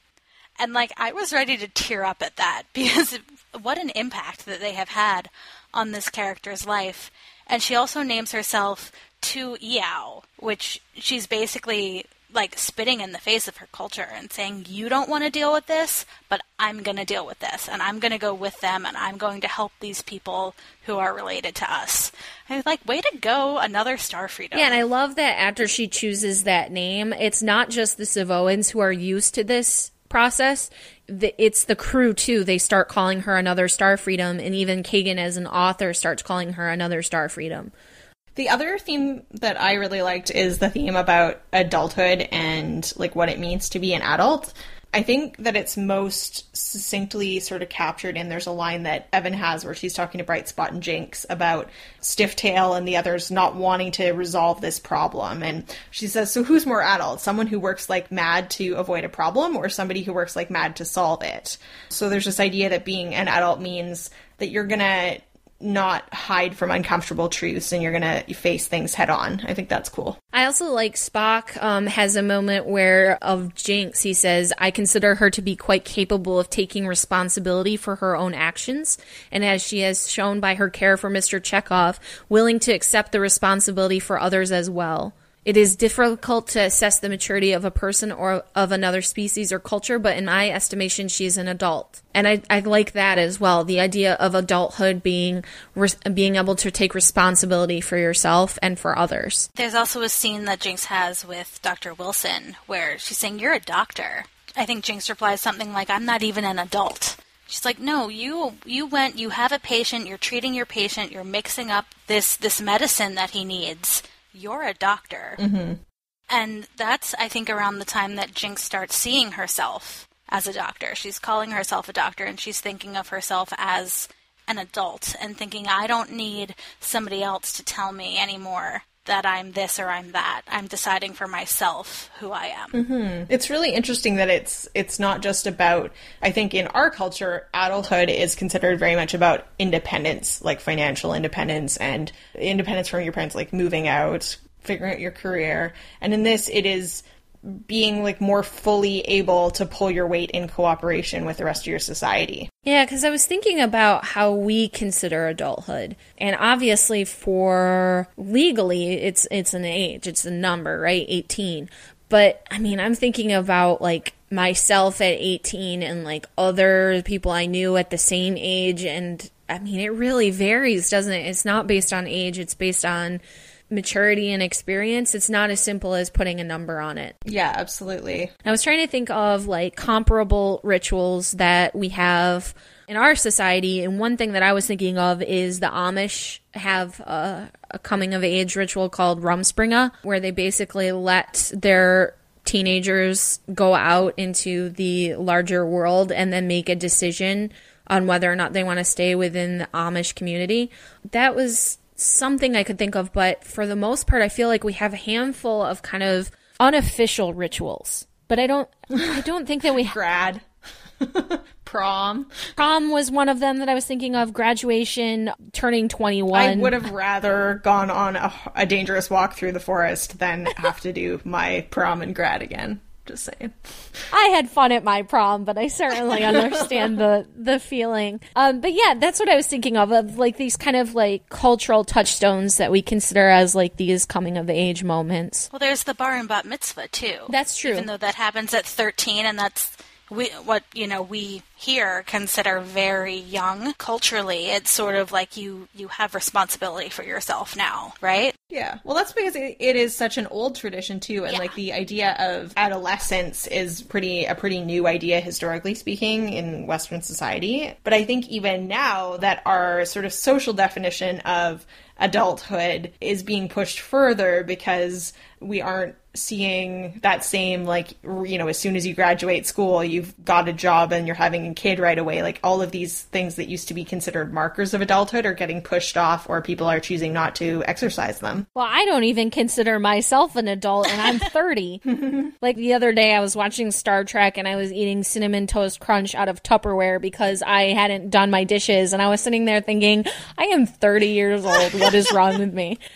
And like I was ready to tear up at that (laughs) because what an impact that they have had on this character's life. And she also names herself Tu Yao, which she's basically like spitting in the face of her culture and saying, You don't want to deal with this, but I'm going to deal with this, and I'm going to go with them, and I'm going to help these people who are related to us. I was like, Way to go, another Star Freedom. Yeah, and I love that after she chooses that name, it's not just the Sivaoans who are used to this process. It's the crew too. They start calling her another Star Freedom, and even Kagan, as an author, starts calling her another Star Freedom. The other theme that I really liked is the theme about adulthood and like what it means to be an adult. I think that it's most succinctly sort of captured in there's a line that Evan has where she's talking to Bright Spot and Jinx about Stiff Tail and the others not wanting to resolve this problem. And she says, So who's more adult? Someone who works like mad to avoid a problem or somebody who works like mad to solve it? So there's this idea that being an adult means that you're gonna not hide from uncomfortable truths and you're gonna face things head on. I think that's cool. I also like Spock um, has a moment where of Jinx he says, "I consider her to be quite capable of taking responsibility for her own actions, and as she has shown by her care for Mister Chekov, willing to accept the responsibility for others as well." It is difficult to assess the maturity of a person or of another species or culture, but in my estimation, she is an adult, and I, I like that as well. The idea of adulthood being being able to take responsibility for yourself and for others. There's also a scene that Jinx has with Dr. Wilson where she's saying, You're a doctor. I think Jinx replies something like, I'm not even an adult. She's like, No, you you went, you have a patient, you're treating your patient, you're mixing up this this medicine that he needs. You're a doctor. Mm-hmm. And that's, I think, around the time that Jinx starts seeing herself as a doctor. She's calling herself a doctor and she's thinking of herself as an adult and thinking, I don't need somebody else to tell me anymore that I'm this or I'm that. I'm deciding for myself who I am. Mm-hmm. It's really interesting that it's it's not just about I think in our culture adulthood is considered very much about independence, like financial independence and independence from your parents like moving out, figuring out your career. And in this it is being like more fully able to pull your weight in cooperation with the rest of your society. Yeah, because I was thinking about how we consider adulthood, and obviously, for legally, it's it's an age, it's a number, right? Eighteen. But I mean, I'm thinking about like myself at 18 and like other people I knew at the same age, and I mean, it really varies, doesn't it? It's not based on age; it's based on maturity and experience. It's not as simple as putting a number on it. Yeah, absolutely. I was trying to think of like comparable rituals that we have in our society, and one thing that I was thinking of is the Amish have a, a coming of age ritual called Rumspringa, where they basically let their teenagers go out into the larger world and then make a decision on whether or not they want to stay within the Amish community. That was something I could think of, but for the most part, I feel like we have a handful of kind of unofficial rituals. But I don't, I don't think that we. (laughs) Grad. (laughs) Prom. Prom was one of them that I was thinking of. Graduation, turning twenty-one. I would have rather gone on a, a dangerous walk through the forest than have to do my prom and grad again. Just saying. I had fun at my prom, but I certainly (laughs) understand the the feeling. Um, but yeah, that's what I was thinking of of like these kind of like cultural touchstones that we consider as like these coming of age moments. Well, there's the bar and bat mitzvah too. That's true. Even though that happens at 13, and that's we what you know we here consider very young culturally. It's sort of like you you have responsibility for yourself now, right? Yeah. Well, that's because it, it is such an old tradition too, and Yeah. like the idea of adolescence is pretty a pretty new idea historically speaking in Western society. But I think even now that our sort of social definition of adulthood is being pushed further because we aren't seeing that same like you know as soon as you graduate school you've got a job and you're having a kid right away like all of these things that used to be considered markers of adulthood are getting pushed off or people are choosing not to exercise them Well, I don't even consider myself an adult and I'm 30. (laughs) like the other day I was watching Star Trek and I was eating cinnamon toast crunch out of Tupperware because I hadn't done my dishes and I was sitting there thinking, I am 30 years old. (laughs) What is wrong with me? (laughs)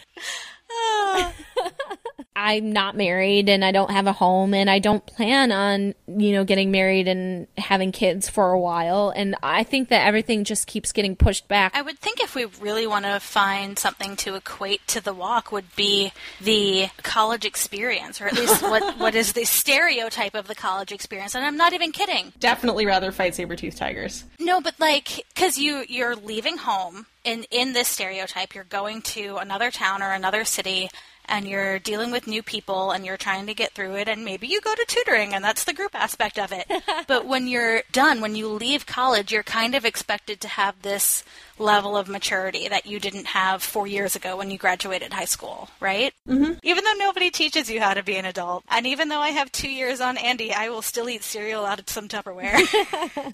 Ah. (laughs) I'm not married and I don't have a home and I don't plan on, you know, getting married and having kids for a while. And I think that everything just keeps getting pushed back. I would think if we really want to find something to equate to the walk would be the college experience, or at least (laughs) what, what is the stereotype of the college experience. And I'm not even kidding. definitely rather fight saber-toothed tigers No, but like, because you you're leaving home in in this stereotype, you're going to another town or another city, and you're dealing with new people, and you're trying to get through it, and maybe you go to tutoring, and that's the group aspect of it. (laughs) but when you're done, when you leave college, you're kind of expected to have this level of maturity that you didn't have four years ago when you graduated high school, right? Mm-hmm. Even though nobody teaches you how to be an adult, and even though I have two years on Andi, I will still eat cereal out of some Tupperware. (laughs)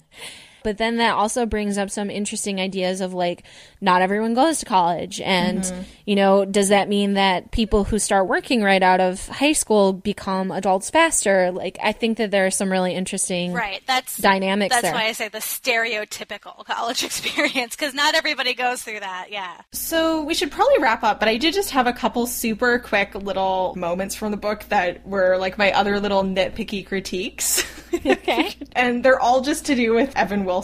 but then that also brings up some interesting ideas of like not everyone goes to college and mm-hmm. you know does that mean that people who start working right out of high school become adults faster like i think that there are some really interesting Right. That's dynamics That's there. why I say the stereotypical college (laughs) experience because not everybody goes through that. Yeah. So we should probably wrap up, but I did just have a couple super quick little moments from the book that were like my other little nitpicky critiques. Okay. (laughs) and they're all just to do with Evan Wilson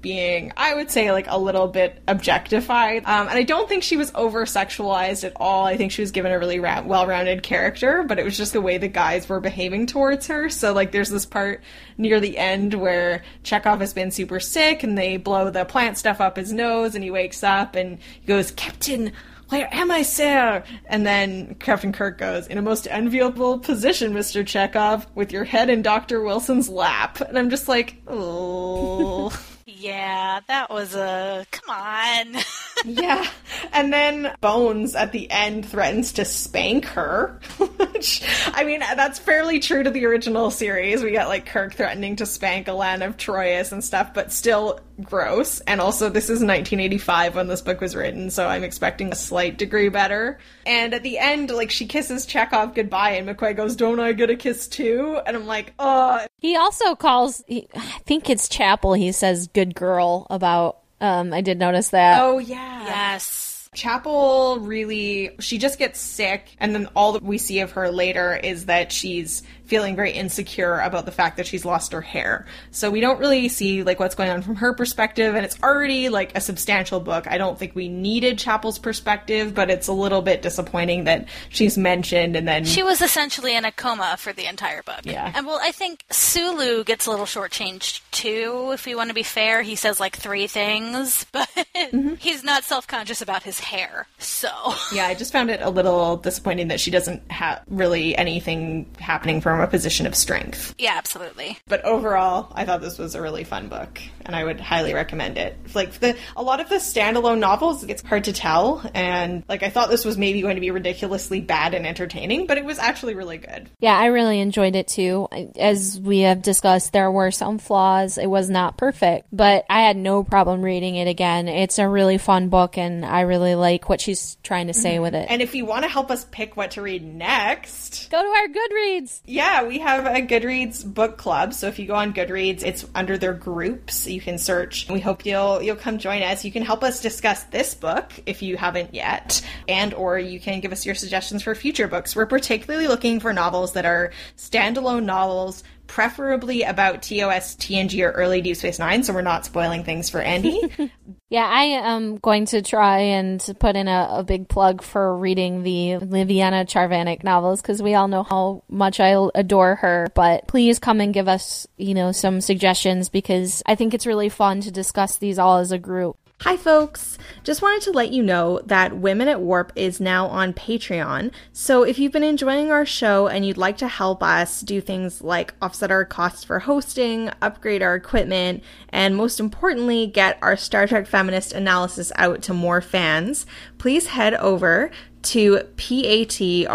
being, I would say, like a little bit objectified. Um, and I don't think she was over sexualized at all. I think she was given a really ra- well rounded character, but it was just the way the guys were behaving towards her. So, like, there's this part near the end where Chekov has been super sick and they blow the plant stuff up his nose and he wakes up and he goes, Captain, where am I, sir? And then Captain Kirk goes, In a most enviable position, Mr. Chekov, with your head in Dr. Wilson's lap. And I'm just like, oh. (laughs) Yeah, that was a come on. (laughs) yeah. And then Bones at the end threatens to spank her. (laughs) Which, I mean, that's fairly true to the original series. We got like Kirk threatening to spank Elaan of Troyius and stuff, but still gross. And also, this is 1985 when this book was written, so I'm expecting a slight degree better. And at the end, like, she kisses Chekov goodbye, and McCoy goes, Don't I get a kiss too? And I'm like, Oh. He also calls, he, I think it's Chapel, he says good girl about, um, I did notice that. Oh, yeah. Yes. Chapel really, she just gets sick, and then all that we see of her later is that she's feeling very insecure about the fact that she's lost her hair. So we don't really see like what's going on from her perspective, and it's already like a substantial book. I don't think we needed Chapel's perspective, but it's a little bit disappointing that she's mentioned and then She was essentially in a coma for the entire book. Yeah. And well, I think Sulu gets a little shortchanged too, if we want to be fair. He says like three things, (laughs) but mm-hmm. he's not self conscious about his hair. So. yeah, I just found it a little disappointing that she doesn't have really anything happening from a position of strength. Yeah, absolutely. But overall, I thought this was a really fun book, and I would highly recommend it. Like the a lot of the standalone novels, it's hard to tell, and like I thought this was maybe going to be ridiculously bad and entertaining, but it was actually really good. Yeah, I really enjoyed it too. As we have discussed, there were some flaws. It was not perfect, but I had no problem reading it again. It's a really fun book, and I really like what she's trying to say mm-hmm. with it. And if you want to help us pick what to read next, Go to our Goodreads. yeah, we have a Goodreads book club. So if you go on Goodreads, it's under their groups. You can search. We hope you'll you'll come join us. You can help us discuss this book if you haven't yet, and or you can give us your suggestions for future books. We're particularly looking for novels that are standalone novels. Preferably about TOS, TNG, or early Deep Space Nine, so we're not spoiling things for Andi. (laughs) Yeah, I am going to try and put in a, a big plug for reading the Liviana Charvanek novels because we all know how much I adore her. But please come and give us, you know, some suggestions because I think it's really fun to discuss these all as a group. Hi, folks. Just wanted to let you know that Women at Warp is now on Patreon. So if you've been enjoying our show and you'd like to help us do things like offset our costs for hosting, upgrade our equipment, and most importantly, get our Star Trek feminist analysis out to more fans, please head over to P-A-T-R-E-O-N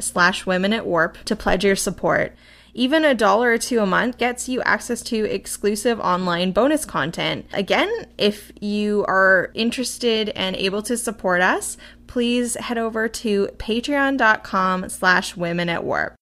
slash Women at Warp to pledge your support. Even a dollar or two a month gets you access to exclusive online bonus content. Again, if you are interested and able to support us, please head over to patreon.com slash women at warp.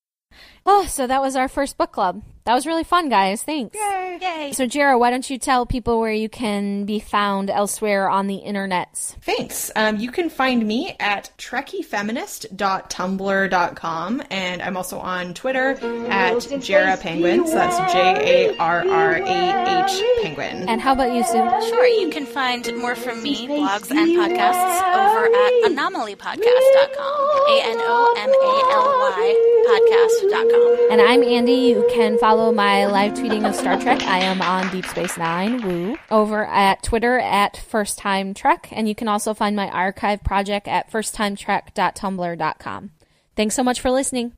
Oh, so that was our first book club. That was really fun, guys. Thanks. Yay. So, Jarrah, why don't you tell people where you can be found elsewhere on the internets? Thanks. Um, you can find me at trekkiefeminist.tumblr.com, and I'm also on Twitter at Jarrah Penguin. So that's J A R R A H Penguin. And how about you, Sue? Sure, you can find more from me, blogs, and podcasts over at anomalypodcast.com. A N O M A L Y podcast.com. And I'm Andi. You can follow my live tweeting of Star Trek. I am on Deep Space Nine, woo, over at Twitter at First Time Trek. And you can also find my archive project at firsttimetrek.tumblr.com. Thanks so much for listening.